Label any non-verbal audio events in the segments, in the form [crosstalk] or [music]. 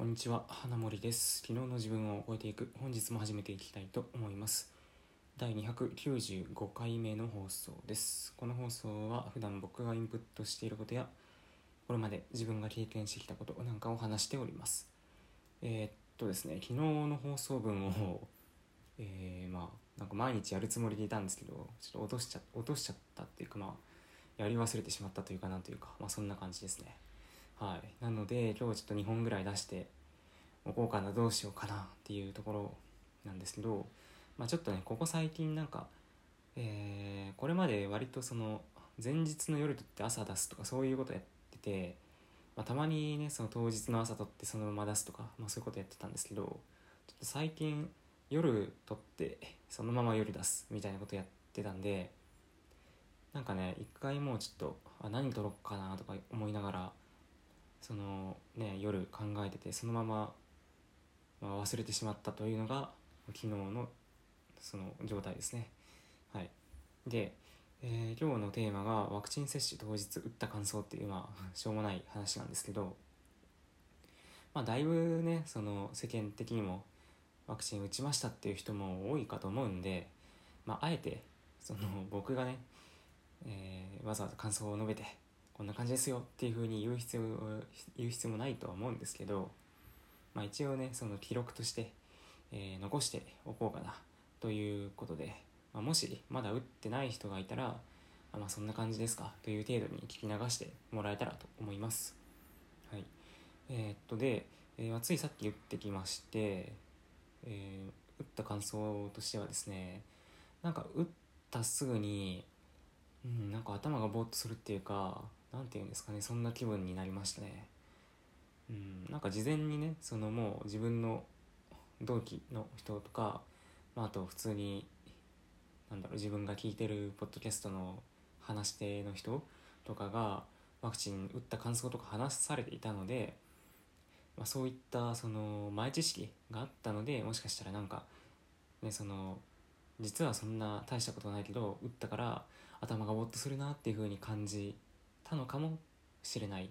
こんにちは、花森です。昨日の自分を超えていく、本日も始めていきたいと思います。第295回目の放送です。この放送は普段僕がインプットしていることや、これまで自分が経験してきたことなんかを話しております。えーっとですね、昨日の放送分を、えーまあ、なんか毎日やるつもりでいたんですけど、ちょっと落としちゃ落としちゃったっていうか、まあ、やり忘れてしまったというかなんというか、まあ、そんな感じですね。はい、なので今日ちょっと2本ぐらい出しておこうかなどうしようかなっていうところなんですけど、まあ、ちょっとねここ最近なんか、えーこれまで割とその前日の夜とって朝出すとかそういうことやってて、まあ、たまにねその当日の朝撮ってそのまま出すとか、まあ、そういうことやってたんですけどちょっと最近夜撮ってそのまま夜出すみたいなことやってたんでなんかね一回もうちょっとあ何撮ろうかなとか思いながらそのね夜考えててそのまま、まあ、忘れてしまったというのが昨日のその状態ですね。はい。で、えー今日のテーマがワクチン接種当日打った感想っていうまあしょうもない話なんですけどまあだいぶねその世間的にもワクチン打ちましたっていう人も多いかと思うんでまああえてその僕がね、えーわざわざ感想を述べてこんな感じですよっていうふうに言う必要言う必要もないとは思うんですけど、まあ、一応ねその記録として、えー残しておこうかなということで、まあ、もしまだ打ってない人がいたらあまあそんな感じですかという程度に聞き流してもらえたらと思います。はい、えーっとで、えーついさっき打ってきまして、えー打った感想としてはですねなんか打ったすぐにうん、なんか頭がぼーっとするっていうかなんていうんですかねそんな気分になりましたね。うんなんか事前にねそのもう自分の同期の人とか、まあ、あと普通になんだろう自分が聞いてるポッドキャストの話し手の人とかがワクチン打った感想とか話されていたので、まあ、そういったその前知識があったのでもしかしたらなんかねその実はそんな大したことないけど打ったから頭がぼーっとするなっていう風に感じたのかもしれない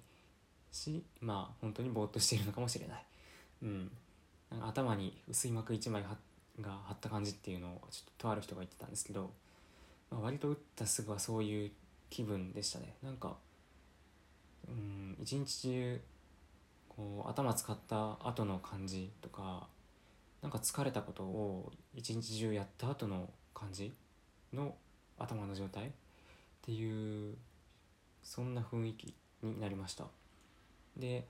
しまあ本当にぼーっとしているのかもしれない、うん、なんか頭に薄い膜1枚が張った感じっていうのをちょっととある人が言ってたんですけど、まあ、割と打ったすぐはそういう気分でしたね。なんかうん一日中こう頭使った後の感じとかなんか疲れたことを一日中やった後の感じの頭の状態っていうそんな雰囲気になりました。で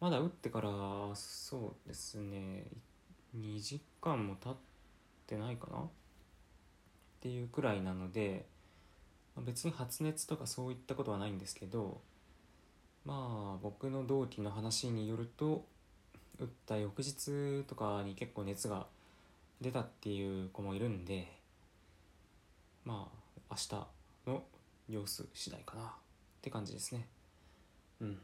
まだ打ってからそうですね2時間も経ってないかな？っていうくらいなので別に発熱とかそういったことはないんですけどまあ僕の同期の話によると打った翌日とかに結構熱が出たっていう子もいるんでまあ明日の様子次第かな。って感じですね。うん。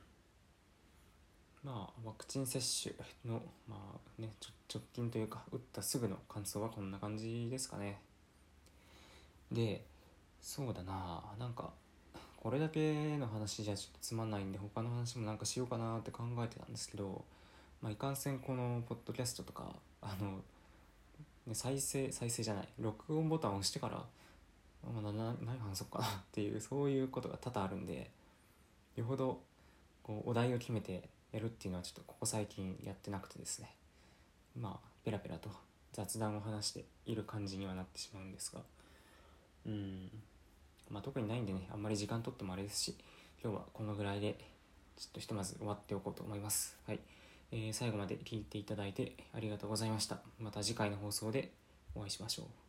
まあワクチン接種のまあね直近というか打ったすぐの感想はこんな感じですかね。でそうだな。なんかこれだけの話じゃちょっとつまんないんで他の話もなんかしようかなって考えてたんですけどまあ、いかんせんこのポッドキャストとかあの、ね、再生再生じゃない録音ボタンを押してから、ま [laughs] あ、何話そうか。なっていうそういうことが多々あるんでよほどこうお題を決めてやるっていうのはちょっとここ最近やってなくてですね。まあペラペラと雑談を話している感じにはなってしまうんですが。うん。まあ特にないんでねあんまり時間取ってもあれですし今日はこのぐらいでちょっとひとまず終わっておこうと思います。はい。えー最後まで聞いていただいてありがとうございました。また次回の放送でお会いしましょう。